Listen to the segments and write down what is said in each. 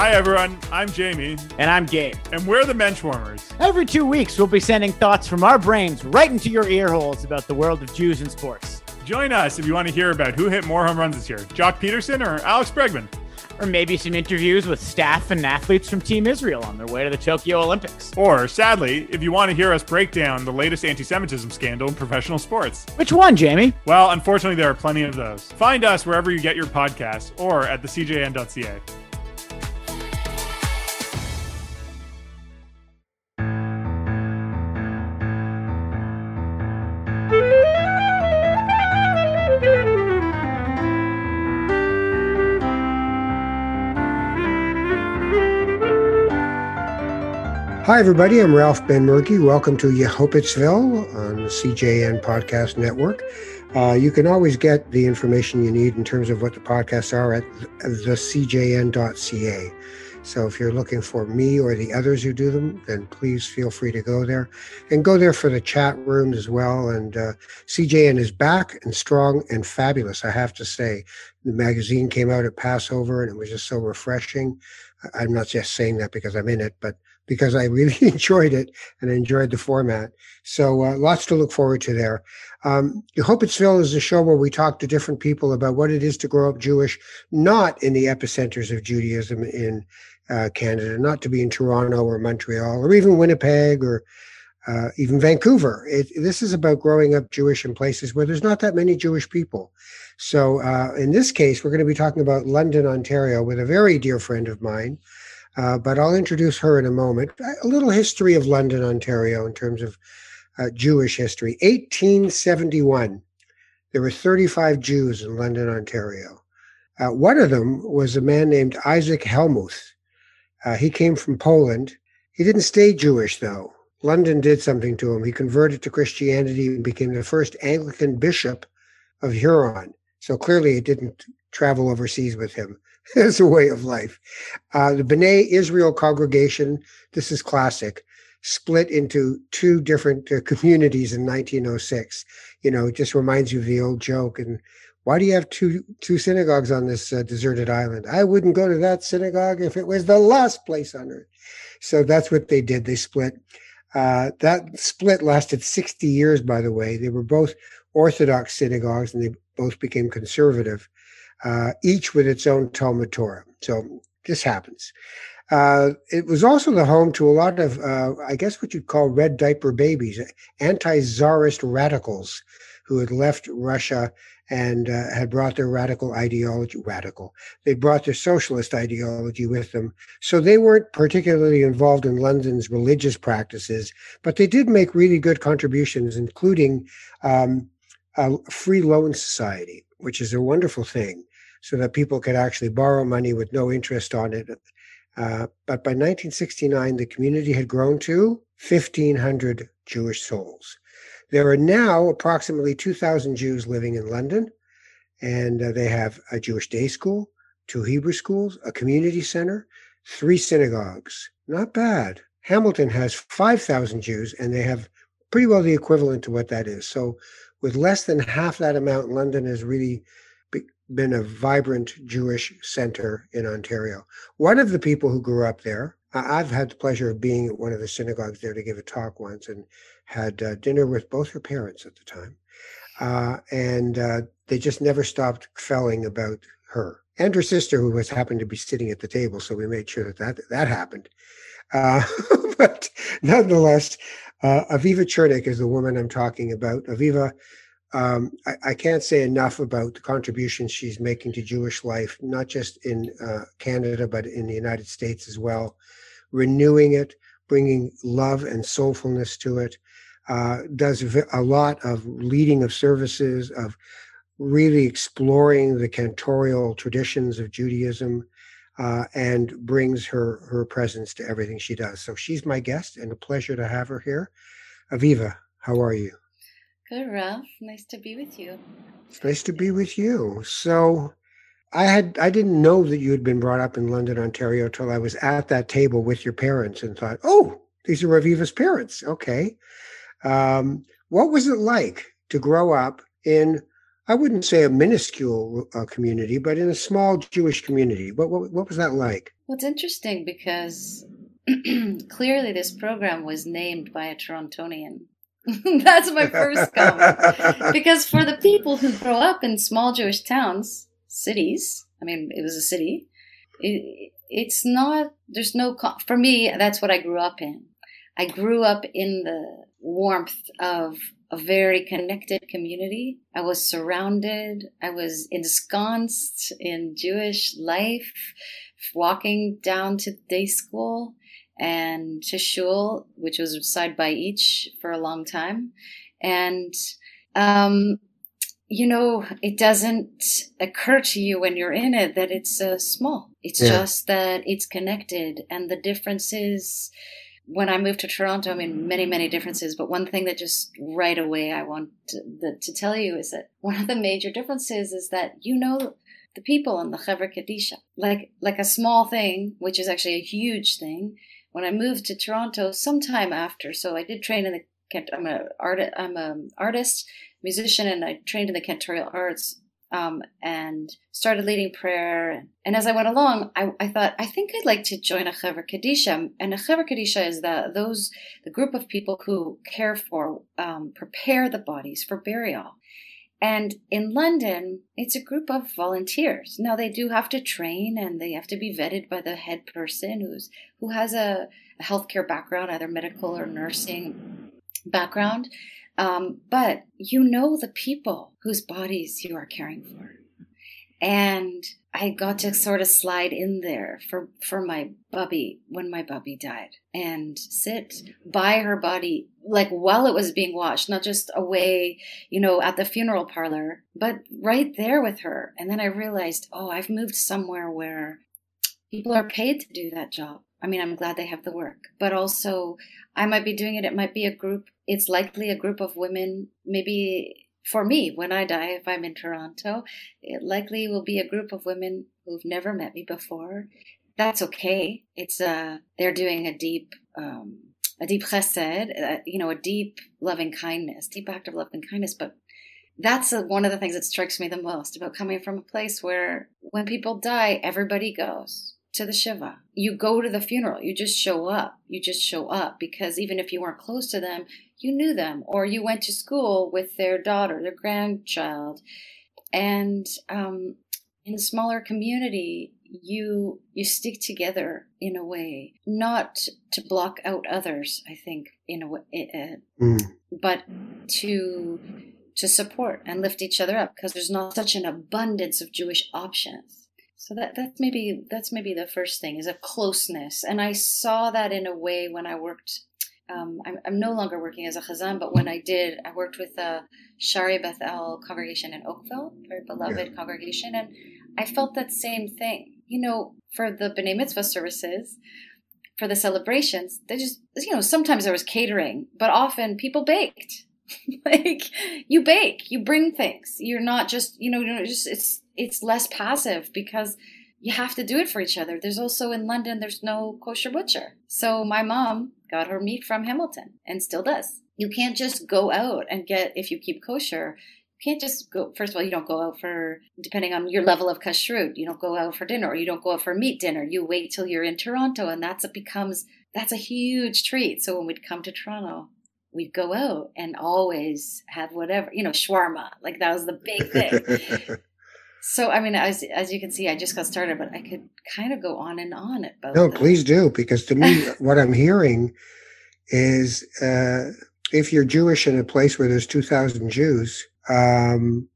Hi, everyone. I'm Jamie. And I'm Gabe. And we're the Menschwarmers. Every two weeks, we'll be sending thoughts from our brains right into your ear holes about the world of Jews and sports. Join us if you want to hear about who hit more home runs this year Joc Pederson or Alex Bregman. Or maybe some interviews with staff and athletes from Team Israel on their way to the Tokyo Olympics. Or, sadly, if you want to hear us break down the latest anti Semitism scandal in professional sports. Which one, Jamie? Well, unfortunately, there are plenty of those. Find us wherever you get your podcasts or at thecjn.ca. Hi, everybody. I'm Ralph Benmergui. Welcome to Yehupetzville on the CJN Podcast Network. Uh, you can always get the information you need in terms of what the podcasts are at thecjn.ca. So if you're looking for me or the others who do them, then please feel free to go there and go there for the chat rooms as well. And uh, CJN is back and strong and fabulous, I have to say. The magazine came out at Passover and it was just so refreshing. I'm not just saying that because I'm in it, but because I really enjoyed it and enjoyed the format. So uh, lots to look forward to there. Um, Yehupetzville is a show where we talk to different people about what it is to grow up Jewish, not in the epicenters of Judaism in uh, Canada, not to be in Toronto or Montreal or even Winnipeg or uh, even Vancouver. It, this is about growing up Jewish in places where there's not that many Jewish people. So uh, in this case, we're going to be talking about London, Ontario, with a very dear friend of mine. Uh, but I'll introduce her in a moment. A little history of London, Ontario, in terms of uh, Jewish history. 1871, there were 35 Jews in London, Ontario. Uh, one of them was a man named Isaac Hellmuth. Uh, he came from Poland. He didn't stay Jewish, though. London did something to him. He converted to Christianity and became the first Anglican bishop of Huron. So clearly, it didn't travel overseas with him. as a way of life. Uh, the B'nai Israel congregation, this is classic, split into two different uh, communities in 1906. You know, it just reminds you of the old joke. And why do you have two two synagogues on this uh, deserted island? I wouldn't go to that synagogue if it was the last place on earth. So that's what they did. They split. Uh, that split lasted 60 years, by the way. They were both Orthodox synagogues and they both became conservative uh, each with its own Talmud Torah. So this happens. Uh, it was also the home to a lot of, uh, I guess, what you'd call red diaper babies, anti-czarist radicals who had left Russia and uh, had brought their radical ideology, radical, they brought their socialist ideology with them. So they weren't particularly involved in London's religious practices, but they did make really good contributions, including um, a free loan society, which is a wonderful thing so that people could actually borrow money with no interest on it. Uh, but by 1969, the community had grown to 1,500 Jewish souls. There are now approximately 2,000 Jews living in London, and uh, they have a Jewish day school, two Hebrew schools, a community center, three synagogues. Not bad. Hamilton has 5,000 Jews, and they have pretty well the equivalent to what that is. So, with less than half that amount, London is really been a vibrant Jewish center in Ontario. One of the people who grew up there, I've had the pleasure of being at one of the synagogues there to give a talk once and had uh, dinner with both her parents at the time. Uh, and uh, they just never stopped felling about her and her sister, who was happened to be sitting at the table. So we made sure that that, that happened. Uh, but nonetheless, uh, Aviva Chernik is the woman I'm talking about. Aviva um, I, I, can't say enough about the contributions she's making to Jewish life, not just in uh, Canada, but in the United States as well. Renewing it, bringing love and soulfulness to it, uh, does a lot of leading of services, of really exploring the cantorial traditions of Judaism, uh, and brings her her presence to everything she does. So she's my guest, and a pleasure to have her here. Aviva, how are you? Good, Ralph. Nice to be with you. It's nice to be with you. So, I had I didn't know that you had been brought up in London, Ontario, till I was at that table with your parents and thought, oh, these are Aviva's parents. Okay, um, what was it like to grow up in I wouldn't say a minuscule uh, community, but in a small Jewish community. What, what, what was that like? Well, it's interesting because clearly this program was named by a Torontonian. That's my first comment. because for the people who grow up in small Jewish towns, cities, I mean, it was a city, it, it's not, there's no, for me, that's what I grew up in. I grew up in the warmth of a very connected community. I was surrounded, I was ensconced in Jewish life, walking down to day school and to shul, which was side by each for a long time. And, um, you know, it doesn't occur to you when you're in it that it's uh, small. It's yeah. just that it's connected. And the difference is when I moved to Toronto, I mean, many, many differences. But one thing that just right away I want to, the, to tell you is that one of the major differences is that you know the people in the Chevra Kadisha. Like, like a small thing, which is actually a huge thing, when I moved to Toronto sometime after. So I did train in the Kent. I'm a art. I'm an artist, musician, and I trained in the Cantorial Arts. Um, and started leading prayer. And as I went along, I, I, thought, I think I'd like to join a Chevra Kadisha. And a Chevra Kadisha is the those the group of people who care for, um, prepare the bodies for burial. And in London, it's a group of volunteers. Now they do have to train and they have to be vetted by the head person who's who has a, a healthcare background, either medical or nursing background. Um, but you know the people whose bodies you are caring for. And I got to sort of slide in there for, for my bubby when my bubby died and sit by her body, like while it was being washed, not just away, you know, at the funeral parlor, but right there with her. And then I realized, oh, I've moved somewhere where people are paid to do that job. I mean, I'm glad they have the work, but also I might be doing it. It might be a group. It's likely a group of women, maybe for me, when I die, if I'm in Toronto, it likely will be a group of women who've never met me before. That's okay. It's uh, they're doing a deep, um, a deep chesed, uh, you know, a deep loving kindness, deep act of loving kindness. But that's a, one of the things that strikes me the most about coming from a place where when people die, everybody goes to the Shiva. You go to the funeral. You just show up. You just show up because even if you weren't close to them, you knew them or you went to school with their daughter, their grandchild. And um, in a smaller community, you you stick together in a way, not to block out others. I think in a way, uh, mm. but to to support and lift each other up because there's not such an abundance of Jewish options. So that that's maybe that's maybe the first thing is a closeness, and I saw that in a way when I worked um, I'm, I'm, no longer working as a chazan, but when I did, I worked with the Shaarei Beth El congregation in Oakville, very beloved yeah. congregation, and I felt that same thing. You know, for the B'nai Mitzvah services, for the celebrations, they just, you know, sometimes there was catering, but often people baked. like you bake, you bring things. You're not just, you know, just it's it's less passive because you have to do it for each other. There's also in London, there's no kosher butcher. So my mom got her meat from Hamilton and still does. You can't just go out and get, if you keep kosher, you can't just go, first of all, you don't go out for, depending on your level of kashrut, you don't go out for dinner or you don't go out for meat dinner. You wait till you're in Toronto and that's, it becomes, that's a huge treat. So when we'd come to Toronto, we'd go out and always have whatever, you know, shawarma. Like that was the big thing. So, I mean, as as you can see, I just got started, but I could kind of go on and on about. No, please do, because to me, what I'm hearing is uh, if you're Jewish in a place where there's 2,000 Jews, um,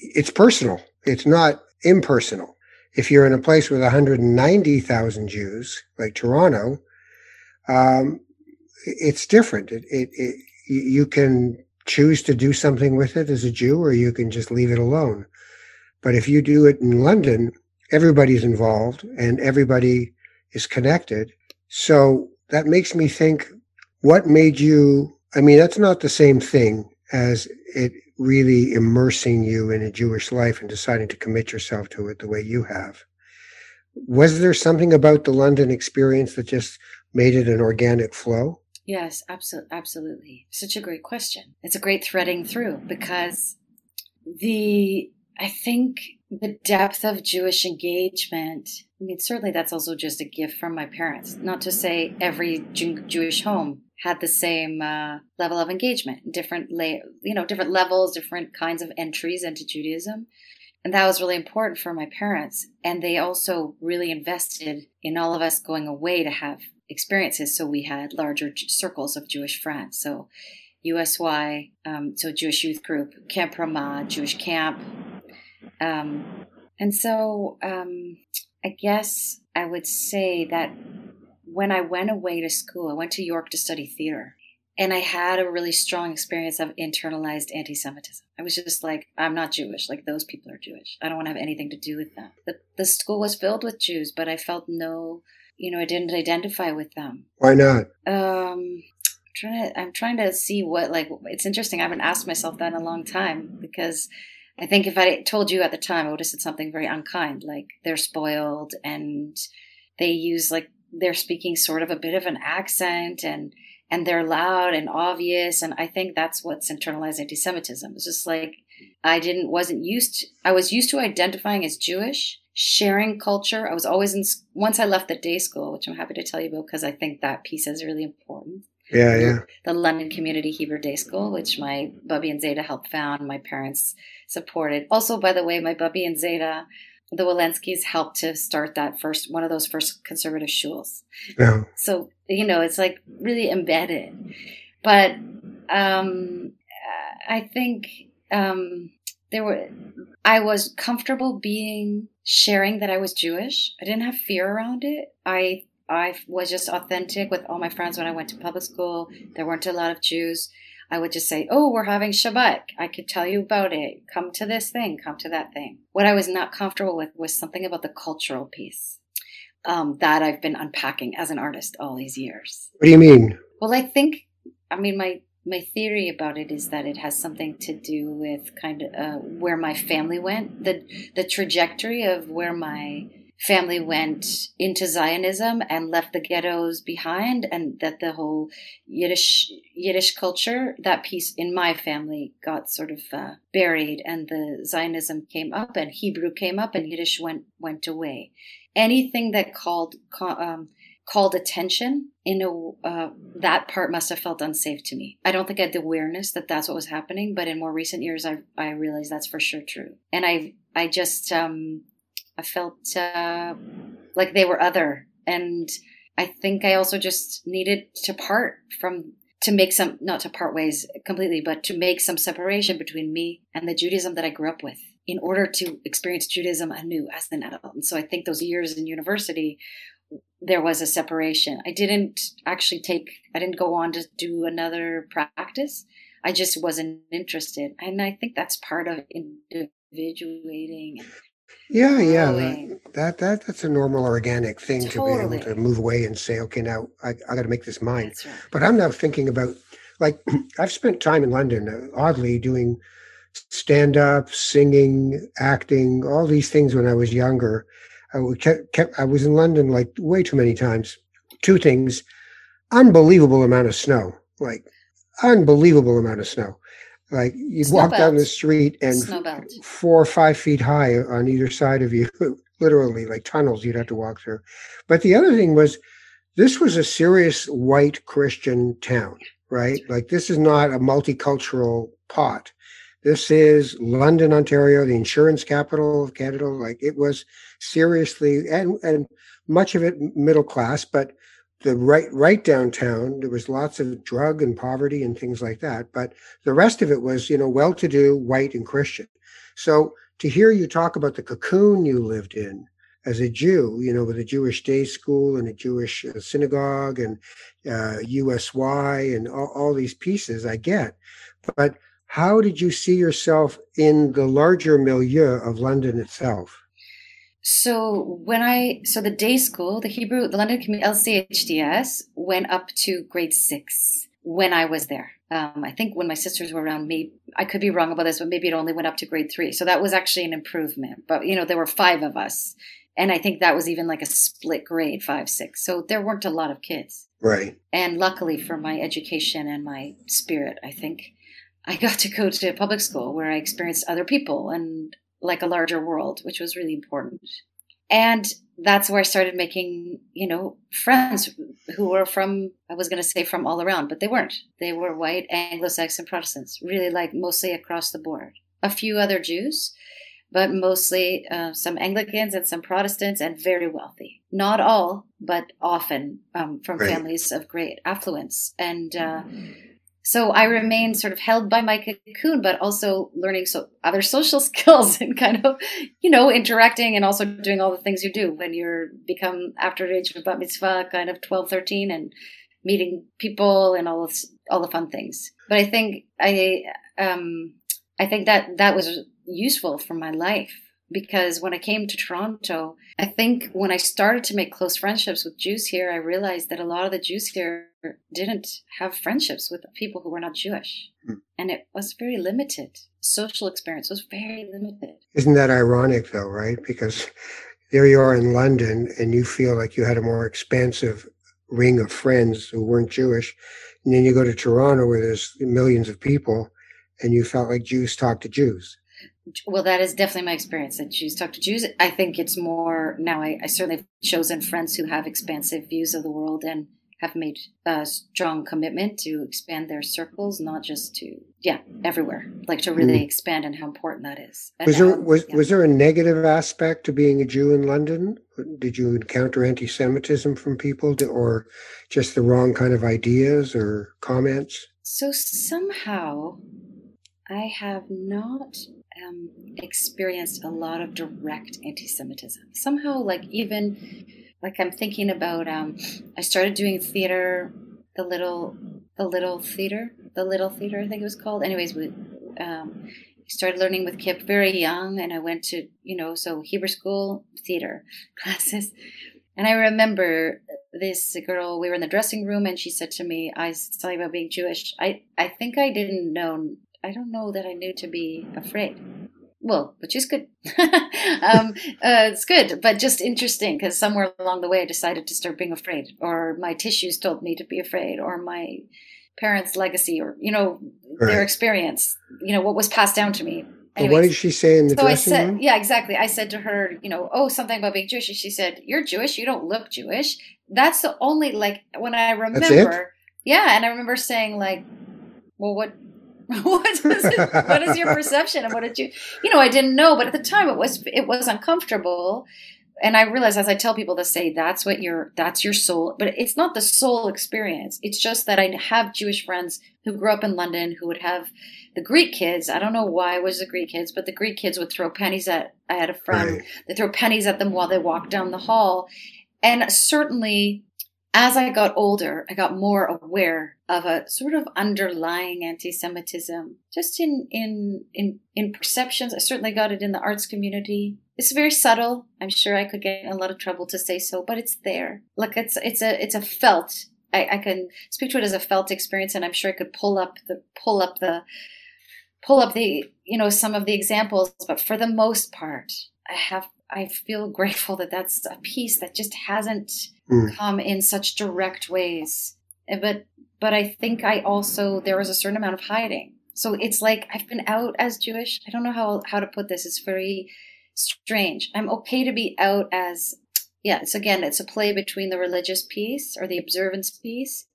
it's personal. It's not impersonal. If you're in a place with 190,000 Jews, like Toronto, um, it's different. It, it, it, you can choose to do something with it as a Jew, or you can just leave it alone. But if you do it in London, everybody's involved and everybody is connected. So that makes me think what made you, I mean, that's not the same thing as it really immersing you in a Jewish life and deciding to commit yourself to it the way you have. Was there something about the London experience that just made it an organic flow? Yes, absolutely. Absolutely. Such a great question. It's a great threading through because the I think the depth of Jewish engagement. I mean, certainly that's also just a gift from my parents. Not to say every Jew- Jewish home had the same uh, level of engagement, different la- you know, different levels, different kinds of entries into Judaism. And that was really important for my parents. And they also really invested in all of us going away to have experiences. So we had larger circles of Jewish friends. So USY, um, so Jewish Youth Group, Camp Ramah, Jewish Camp. Um, and so um, I guess I would say that when I went away to school, I went to York to study theater. And I had a really strong experience of internalized anti Semitism. I was just like, I'm not Jewish. Like, those people are Jewish. I don't want to have anything to do with them. The, the school was filled with Jews, but I felt no, you know, I didn't identify with them. Why not? Um, I'm trying to, I'm trying to see what, like, it's interesting. I haven't asked myself that in a long time because I think if I told you at the time, I would have said something very unkind, like they're spoiled and they use like they're speaking sort of a bit of an accent and and they're loud and obvious and i think that's what's internalized anti-semitism. It's just like i didn't wasn't used to, i was used to identifying as jewish sharing culture. I was always in once i left the day school which i'm happy to tell you about because i think that piece is really important yeah yeah the london community hebrew day school which my bubby and zeta helped found my parents supported also by the way my bubby and zeta the Wolenskis helped to start that first one of those first conservative shuls. Yeah. So you know, it's like really embedded. But um, I think um, there were. I was comfortable being sharing that I was Jewish. I didn't have fear around it. I I was just authentic with all my friends when I went to public school. There weren't a lot of Jews. I would just say, Oh, we're having Shabbat. I could tell you about it. Come to this thing, come to that thing. What I was not comfortable with was something about the cultural piece um, that I've been unpacking as an artist all these years. What do you mean? Well, I think, I mean, my, my theory about it is that it has something to do with kind of uh, where my family went, the the trajectory of where my family went into Zionism and left the ghettos behind, and that the whole Yiddish Yiddish culture, that piece in my family, got sort of uh, buried, and the Zionism came up, and Hebrew came up, and Yiddish went went away. Anything that called um, called attention in a uh, that part must have felt unsafe to me. I don't think I had the awareness that that's what was happening, but in more recent years, I I realized that's for sure true, and I I just um I felt uh, like they were other. And I think I also just needed to part from, to make some, not to part ways completely, but to make some separation between me and the Judaism that I grew up with in order to experience Judaism anew as an adult. And so I think those years in university, there was a separation. I didn't actually take, I didn't go on to do another practice. I just wasn't interested. And I think that's part of individuating yeah, yeah, that, that, that that's a normal organic thing totally. to be able to move away and say, okay, now I, I got to make this mine. Right. But I'm now thinking about, like, I've spent time in London, uh, oddly doing stand up, singing, acting, all these things when I was younger. I kept, kept I was in London like way too many times. Two things: unbelievable amount of snow, like unbelievable amount of snow. Like you'd Snow walk down the street and four or five feet high on either side of you, literally like tunnels you'd have to walk through. But the other thing was, this was a serious white Christian town, right? Like this is not a multicultural pot. This is London, Ontario, the insurance capital of Canada. Like it was seriously, and and much of it middle class, but the right right downtown there was lots of drug and poverty and things like that but the rest of it was you know well-to-do white and christian. So to hear you talk about the cocoon you lived in as a jew you know with a jewish day school and a jewish uh, synagogue and uh, usy and all, all these pieces i get. But how did you see yourself in the larger milieu of london itself So when I so the day school, the Hebrew, the London Commu- LCHDS went up to grade six when I was there. Um, I think when my sisters were around, maybe I could be wrong about this, but maybe it only went up to grade three. So that was actually an improvement. But you know, there were five of us, and I think that was even like a split grade, five, six. So there weren't a lot of kids. right And luckily for my education and my spirit, I think I got to go to a public school where I experienced other people and like a larger world, which was really important. And that's where I started making, you know, friends who were from, I was going to say from all around, but they weren't. They were white Anglo-Saxon Protestants, really like mostly across the board. A few other Jews, but mostly uh, some Anglicans and some Protestants and very wealthy. Not all, but often um, from right. families of great affluence. And, uh, so I remained sort of held by my cocoon, but also learning so other social skills and kind of, you know, interacting and also doing all the things you do when you're become after age of bat mitzvah, kind of 12, 13 and meeting people and all all the fun things. But I think I, um, I think that that was useful for my life because when I came to Toronto, I think when I started to make close friendships with Jews here, I realized that a lot of the Jews here didn't have friendships with people who were not Jewish. Hmm. And it was very limited. Social experience was very limited. Isn't that ironic, though, right? Because there you are in London and you feel like you had a more expansive ring of friends who weren't Jewish. And then you go to Toronto where there's millions of people and you felt like Jews talk to Jews. Well, that is definitely my experience that Jews talk to Jews. I think it's more now. I, I certainly have chosen friends who have expansive views of the world and have made a strong commitment to expand their circles, not just to yeah everywhere, like to really mm. expand and how important that is. was there was yeah. was there a negative aspect to being a Jew in London? Did you encounter anti-Semitism from people, or just the wrong kind of ideas or comments? So somehow, I have not um, experienced a lot of direct anti-Semitism. Somehow, like even like I'm thinking about. Um, I started doing theater, the little, the little theater, the little theater, I think it was called. Anyways, we um, started learning with Kip very young, and I went to you know so Hebrew school theater classes. And I remember this girl, we were in the dressing room and she said to me, I telling about being Jewish. I, I think I didn't know I don't know that I knew to be afraid. Well, which is good. um, uh, it's good, but just interesting because somewhere along the way I decided to start being afraid, or my tissues told me to be afraid, or my parents' legacy, or you know right. their experience, you know what was passed down to me. Anyways, what did she say in the so dressing I said, room? Yeah, exactly. I said to her, you know, oh, something about being Jewish. And she said, "You're Jewish. You don't look Jewish." That's the only like when I remember. Yeah, and I remember saying like, "Well, what what is it, what is your perception and what did you you know i didn't know but at the time it was it was uncomfortable. And i realize as i tell people to say that's what your that's your soul but it's not the soul experience. It's just that i have jewish friends who grew up in london who would have the greek kids. I don't know why it was the greek kids but the greek kids would throw pennies at i had a friend. Right. they throw pennies at them while they walk down the hall. And certainly as I got older, I got more aware of a sort of underlying anti-Semitism, just in in in in perceptions. I certainly got it in the arts community. It's very subtle. I'm sure I could get in a lot of trouble to say so, but it's there. Like it's it's a it's a felt. I, I can speak to it as a felt experience, and I'm sure I could pull up the pull up the pull up the you know some of the examples. But for the most part, I have I feel grateful that that's a piece that just hasn't mm. come in such direct ways. Eh, but but I think I also there was a certain amount of hiding. So it's like I've been out as Jewish. I don't know how how to put this. It's very strange. I'm okay to be out as yeah. It's again, it's a play between the religious piece or the observance piece,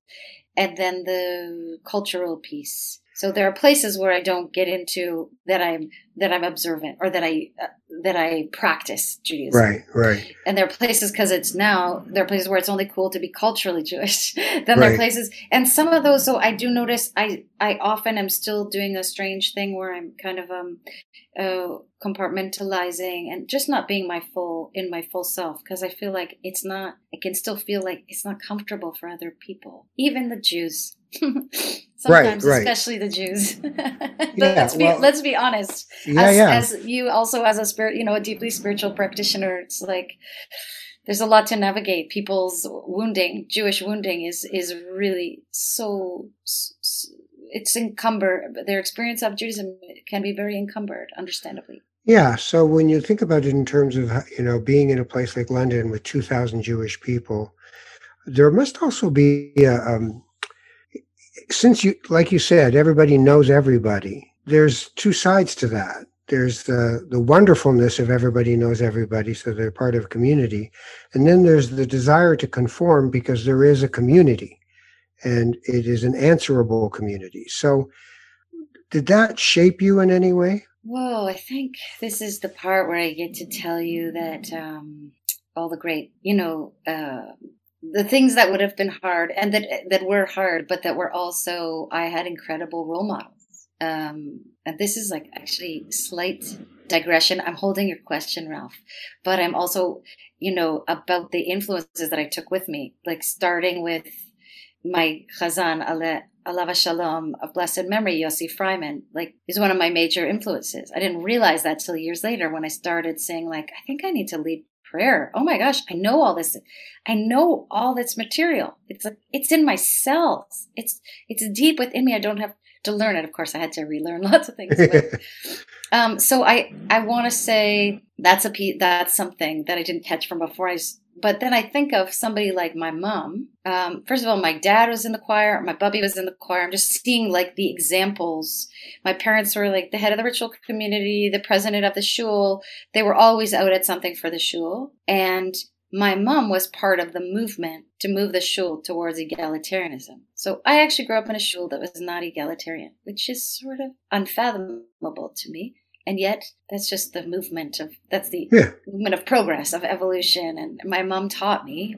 and then the cultural piece. So there are places where I don't get into that I'm that I'm observant or that I uh, that I practice Judaism. Right, right. And there are places because it's now there are places where it's only cool to be culturally Jewish. then right. there are places, and some of those. So I do notice I I often am still doing a strange thing where I'm kind of um uh, compartmentalizing and just not being my full in my full self because I feel like it's not. I can still feel like it's not comfortable for other people, even the Jews. Sometimes, right, right. especially the Jews. yeah, let's be well, let's be honest. Yeah, as, yeah. as you also as a spirit, you know, a deeply spiritual practitioner, it's like there's a lot to navigate. People's wounding, Jewish wounding, is is really so. It's encumbered. Their experience of Judaism can be very encumbered, understandably. Yeah. So when you think about it in terms of you know being in a place like London with two thousand Jewish people, there must also be a, um, since you, like you said, everybody knows everybody, there's two sides to that. There's the, the wonderfulness of everybody knows everybody, so they're part of a community. And then there's the desire to conform because there is a community and it is an answerable community. So, did that shape you in any way? Whoa, I think this is the part where I get to tell you that um, all the great, you know, uh, the things that would have been hard and that that were hard, but that were also I had incredible role models. Um, and this is like actually slight digression. I'm holding your question, Ralph, but I'm also, you know, about the influences that I took with me, like starting with my Chazan Alav Shalom of blessed memory, Yossi Freiman, like is one of my major influences. I didn't realize that till years later when I started saying like, I think I need to lead prayer. Oh my gosh, I know all this. I know all this material. It's like it's in my cells. It's it's deep within me. I don't have to learn it. Of course, I had to relearn lots of things. But, um, so I I want to say that's a piece, that's something that I didn't catch from before. I but then I think of somebody like my mom. Um, first of all, my dad was in the choir, my bubby was in the choir. I'm just seeing like the examples. My parents were like the head of the ritual community, the president of the shul. They were always out at something for the shul. And my mom was part of the movement to move the shul towards egalitarianism. So I actually grew up in a shul that was not egalitarian, which is sort of unfathomable to me and yet that's just the movement of that's the yeah. movement of progress of evolution and my mom taught me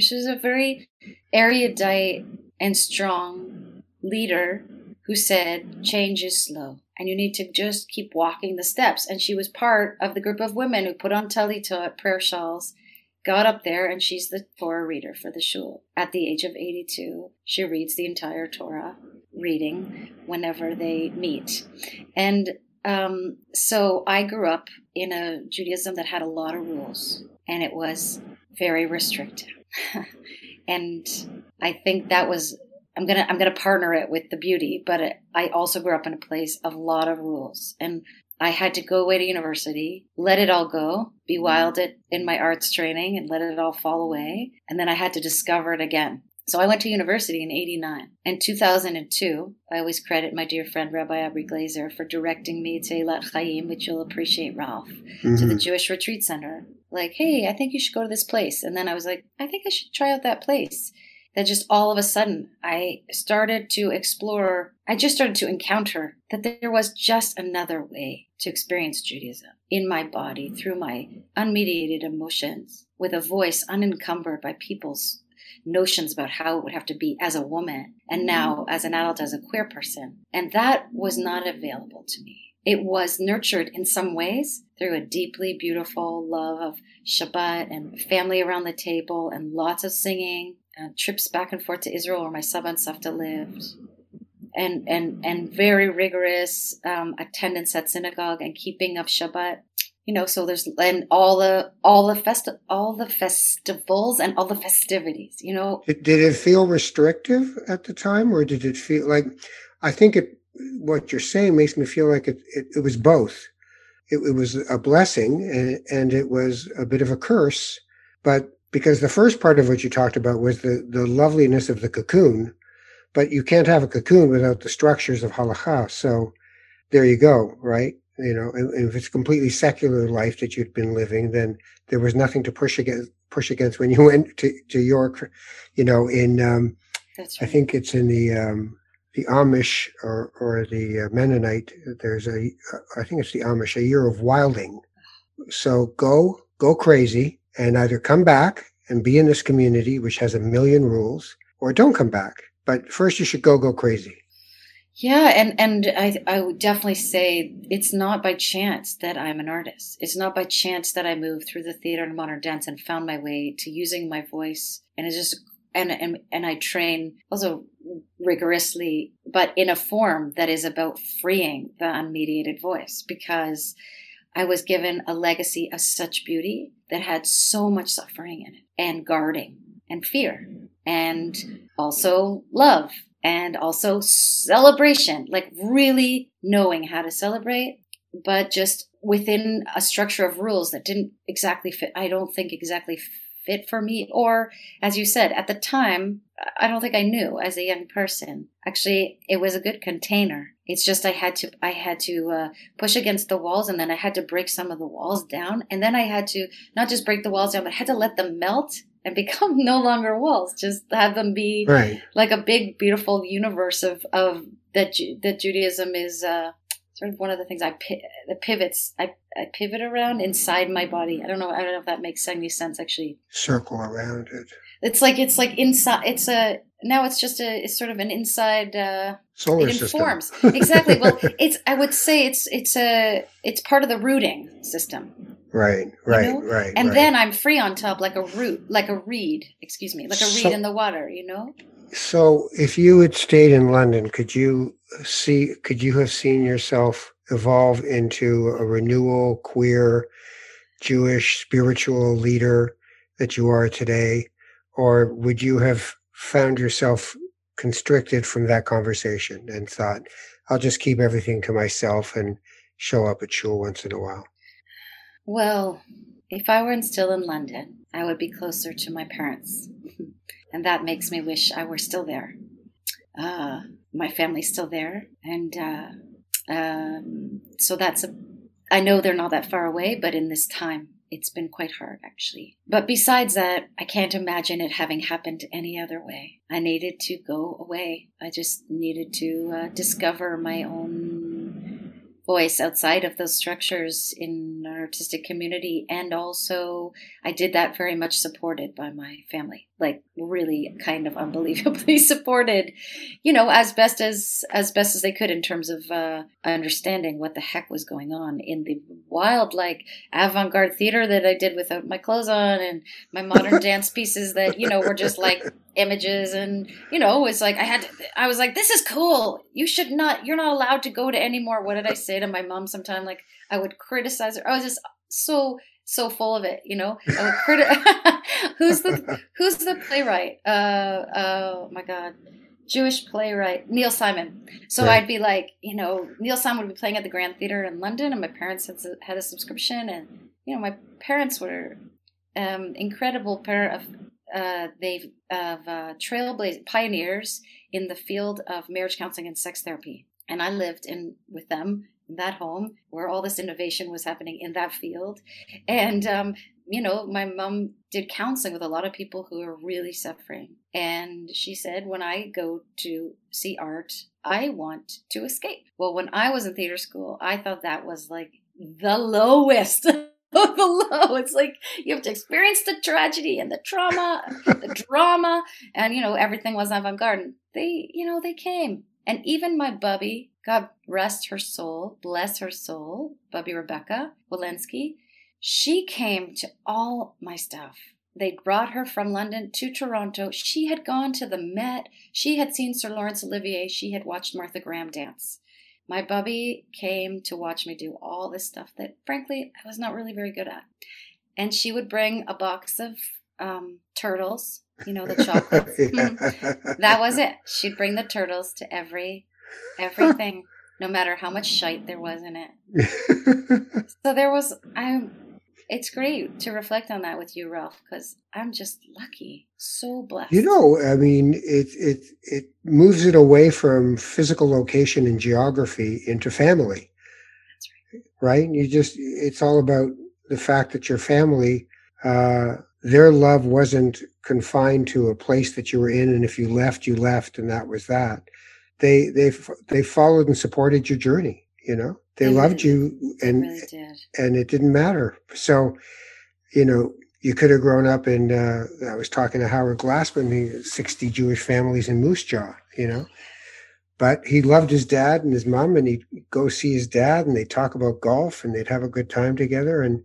she was a very erudite and strong leader who said change is slow and you need to just keep walking the steps and she was part of the group of women who put on talitot prayer shawls got up there and she's the Torah reader for the shul. At the age of 82, she reads the entire Torah reading whenever they meet. And um, so I grew up in a Judaism that had a lot of rules, and it was very restrictive. and I think that was I'm gonna I'm gonna partner it with the beauty, but it, I also grew up in a place of a lot of rules, and I had to go away to university, let it all go, be wild it in my arts training, and let it all fall away, and then I had to discover it again. So I went to university in 89. In 2002, I always credit my dear friend Rabbi Abri Glazer for directing me to Elat Chayyim, which you'll appreciate, Ralph, mm-hmm. to the Jewish Retreat Center. Like, hey, I think you should go to this place. And then I was like, I think I should try out that place. That just all of a sudden, I started to explore, I just started to encounter that there was just another way to experience Judaism in my body through my unmediated emotions with a voice unencumbered by people's notions about how it would have to be as a woman and now as an adult as a queer person. And that was not available to me. It was nurtured in some ways through a deeply beautiful love of Shabbat and family around the table and lots of singing, uh, trips back and forth to Israel where my Saba and Savta lived, and and and very rigorous um, attendance at synagogue and keeping of Shabbat you know so there's and all the all the fest all the festivals and all the festivities you know? Did, it feel restrictive at the time or did it feel like i think it what you're saying makes me feel like it it, it was both. It, it, was a blessing and, and it was a bit of a curse but because the first part of what you talked about was the the loveliness of the cocoon but you can't have a cocoon without the structures of halacha so there you go right you know, if it's completely secular life that you'd been living, then there was nothing to push against. Push against when you went to, to York, you know. In um, right. I think it's in the um, the Amish or or the uh, Mennonite. There's a I think it's the Amish a year of wilding. So go go crazy and either come back and be in this community which has a million rules, or don't come back. But first, you should go go crazy. Yeah, and and I I would definitely say it's not by chance that I'm an artist. It's not by chance that I moved through the theater and modern dance and found my way to using my voice. And it's just and and and I train also rigorously, but in a form that is about freeing the unmediated voice because I was given a legacy of such beauty that had so much suffering in it and guarding and fear and also love and also celebration, like really knowing how to celebrate, but just within a structure of rules that didn't exactly fit, I don't think exactly fit for me. Or, as you said, at the time, I don't think I knew as a young person. Actually, it was a good container. It's just I had to I had to uh, push against the walls, and then I had to break some of the walls down, and then I had to not just break the walls down, but I had to let them melt and become no longer walls. Just have them be right. like a big, beautiful universe of of that that Judaism is. Uh, sort of one of the things I the pivots I, I pivot around inside my body. I don't know. I don't know if that makes any sense. Actually, circle around it. It's like it's like inside. It's a now. It's just a. It's sort of an inside. Uh, Solar it system. informs exactly. Well, it's. I would say it's. It's a. It's part of the rooting system. Right. Right. You know? Right. And right. then I'm free on top, like a root, like a reed. Excuse me, like a reed in the water. You know. So, if you had stayed in London, could you see? Could you have seen yourself evolve into a renewal, queer, Jewish spiritual leader that you are today, or would you have found yourself constricted from that conversation and thought, "I'll just keep everything to myself and show up at shul once in a while"? Well, if I were still in London, I would be closer to my parents. and that makes me wish I were still there. Uh, my family's still there. And uh, um, so that's a, I know they're not that far away, but in this time, it's been quite hard actually. But besides that, I can't imagine it having happened any other way. I needed to go away. I just needed to uh, discover my own voice outside of those structures in our artistic community. And also i did that very much supported by my family like really kind of unbelievably supported you know as best as as best as they could in terms of uh understanding what the heck was going on in the wild like avant-garde theater that i did without my clothes on and my modern dance pieces that you know were just like images and you know it's like i had to, i was like this is cool. You should not you're not allowed to go to any more. What did i say to my mom sometime? Like i would criticize her. I was just so so full of it you know i would criti- who's the who's the playwright uh oh my god Jewish playwright Neil Simon. So Right. I'd be like, you know, Neil Simon would be playing at the Grand Theater in London, and my parents had, had a subscription, and you know, my parents were um, incredible pair of uh, they of uh, trailblazing pioneers in the field of marriage counseling and sex therapy, and I lived in with them that home where all this innovation was happening in that field, and um, you know, my mom did counseling with a lot of people who are really suffering. And she said, when I go to see art, I want to escape. Well, when I was in theater school, I thought that was like the lowest the low. It's like you have to experience the tragedy and the trauma, the drama, and you know, everything was avant garde. They, you know, they came. And even my bubby, God rest her soul, bless her soul, Bubby Rebecca Walensky, she came to all my stuff. They brought her from London to Toronto. She had gone to the Met. She had seen Sir Laurence Olivier. She had watched Martha Graham dance. My bubby came to watch me do all this stuff that, frankly, I was not really very good at. And she would bring a box of um, turtles, you know, the chocolates. that was it. She'd bring the turtles to every everything, no matter how much shite there was in it. So there was I'm. it's great to reflect on that with you, Ralph, because I'm just lucky, so blessed. You know, I mean, it it it moves it away from physical location and geography into family. right. You just it's all about the fact that your family, uh, their love wasn't confined to a place that you were in, and if you left, you left, and that was that. They they they followed and supported your journey. You know, they, They loved really you, and really and it didn't matter. So, you know, you could have grown up in. Uh, I was talking to Howard Glassman, sixty Jewish families in Moose Jaw. You know, but he loved his dad and his mom, and he'd go see his dad, and they'd talk about golf, and they'd have a good time together. And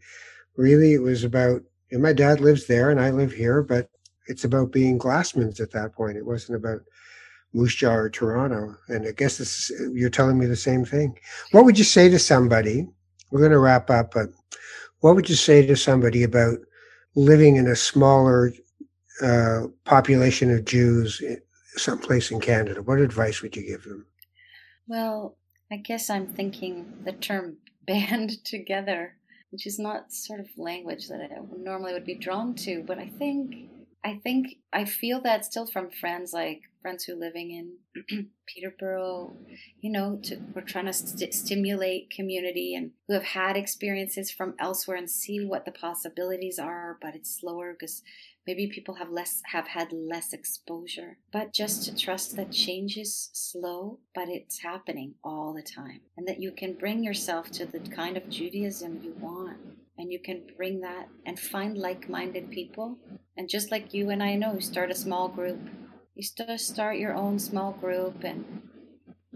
really, it was about. And my dad lives there, and I live here, but it's about being Glassmans at that point. It wasn't about Moose Jaw or Toronto. And I guess this is, you're telling me the same thing. What would you say to somebody? We're going to wrap up, but what would you say to somebody about living in a smaller uh, population of Jews someplace in Canada? What advice would you give them? Well, I guess I'm thinking the term band together. which is not sort of language that I normally would be drawn to. But I think I think I feel that still from friends like friends who are living in Peterborough, you know, to, we're trying to st- stimulate community and who have had experiences from elsewhere and see what the possibilities are, but it's slower because maybe people have less have had less exposure. But just to trust that change is slow but it's happening all the time and that you can bring yourself to the kind of judaism you want and you can bring that and find like-minded people and just like you and i know you start a small group. You just start your own small group and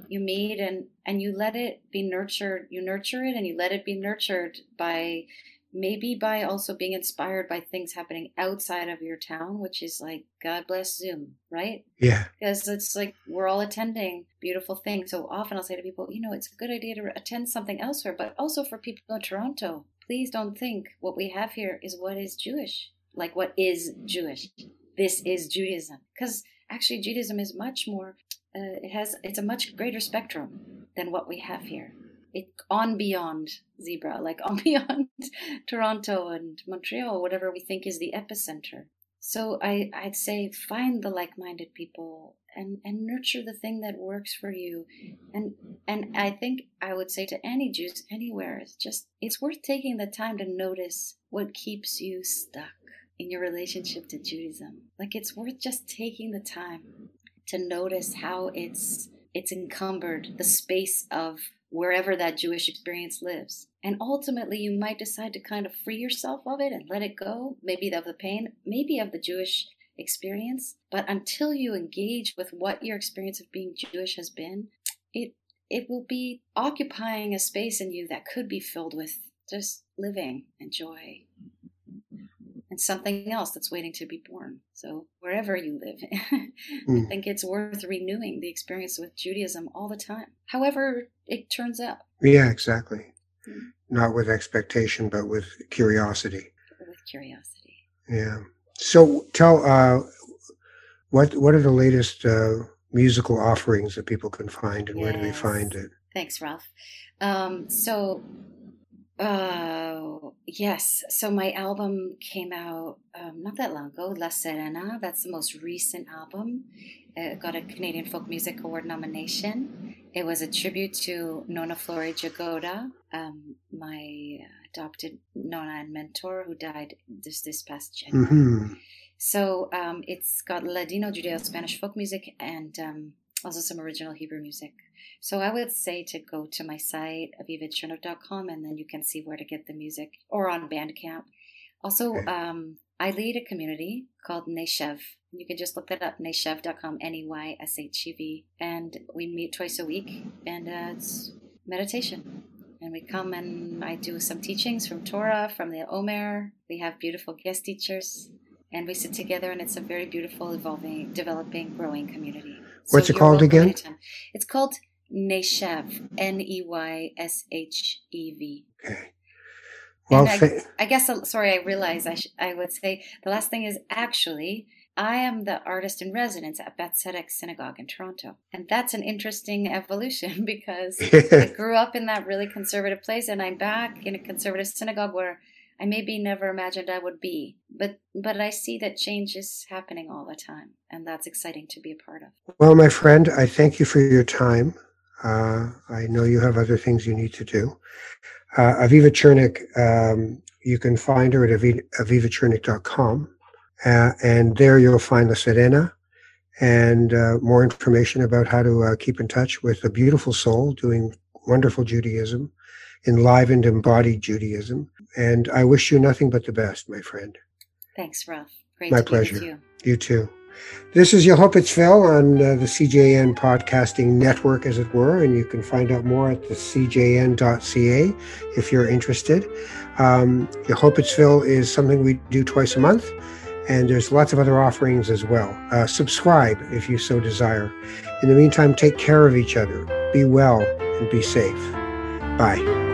you meet and and you let it be nurtured. You nurture it and you let it be nurtured by maybe by also being inspired by things happening outside of your town which is like god bless zoom right? Yeah. because it's like we're all attending beautiful things. So often i'll say to people you know it's a good idea to attend something elsewhere but also for people in toronto please don't think what we have here is what is jewish like what is jewish? This is judaism. Because actually judaism is much more uh, it has it's a much greater spectrum than what we have here. It on beyond zebra like on beyond toronto and montreal whatever we think is the epicenter. So I, i'd say find the like-minded people and and nurture the thing that works for you. And and i think i would say to any jews anywhere it's just it's worth taking the time to notice what keeps you stuck in your relationship to judaism like it's worth just taking the time to notice how it's it's encumbered the space of wherever that Jewish experience lives. And ultimately, you might decide to kind of free yourself of it and let it go, maybe of the pain, maybe of the Jewish experience. But until you engage with what your experience of being Jewish has been, it it will be occupying a space in you that could be filled with just living and joy and something else that's waiting to be born. So wherever you live, I Mm. think it's worth renewing the experience with Judaism all the time. However, it turns out Yeah, exactly. Mm. Not with expectation, but with curiosity. with curiosity. Yeah. So tell uh, what what are the latest uh, musical offerings that people can find, and where do they find it? Thanks, Ralph. Um, so, uh, yes. So my album came out um, not that long ago, La Serena. That's the most recent album. It got a Canadian Folk Music Award nomination. It was a tribute to Nona Flory Jagoda, um, my adopted Nona and mentor who died just this past January. hmm So um, it's got Ladino, Judeo, Spanish folk music, and um, also some original Hebrew music. So I would say to go to my site, avivachernik.com, and then you can see where to get the music, or on Bandcamp. Also, um, I lead a community called Neyshev. You can just look that up, neyshev.com, N-E-Y-S-H-E-V. And we meet twice a week, and uh, it's meditation. And we come and I do some teachings from Torah, from the Omer. We have beautiful guest teachers and we sit together and it's a very beautiful evolving developing growing community What's it called again? anytime. it's called neyshev n-e-y-s-h-e-v Okay. Well, I, th- I guess uh, sorry i realize I, sh- I would say the last thing is actually i am the artist in residence at beth tzedec synagogue in toronto and that's an interesting evolution because I grew up in that really conservative place, and I'm back in a conservative synagogue where I maybe never imagined I would be. But but I see that change is happening all the time, and that's exciting to be a part of. well, my friend, I thank you for your time. Uh, I know you have other things you need to do. Uh, Aviva Chernik, um, you can find her at aviv- avivachernik.com. Uh, and there you'll find the Serena and uh, more information about how to uh, keep in touch with a beautiful soul doing wonderful Judaism, enlivened, embodied Judaism. And I wish you nothing but the best, my friend. Thanks, Ralph. Great My to be pleasure. you. You too. This is Yehupetzville on uh, the CJN podcasting network, as it were, and you can find out more at the cjn.ca if you're interested. Um, Yehupetzville is something we do twice a month, and there's lots of other offerings as well. Uh, subscribe if you so desire. In the meantime, take care of each other, be well, and be safe. Bye.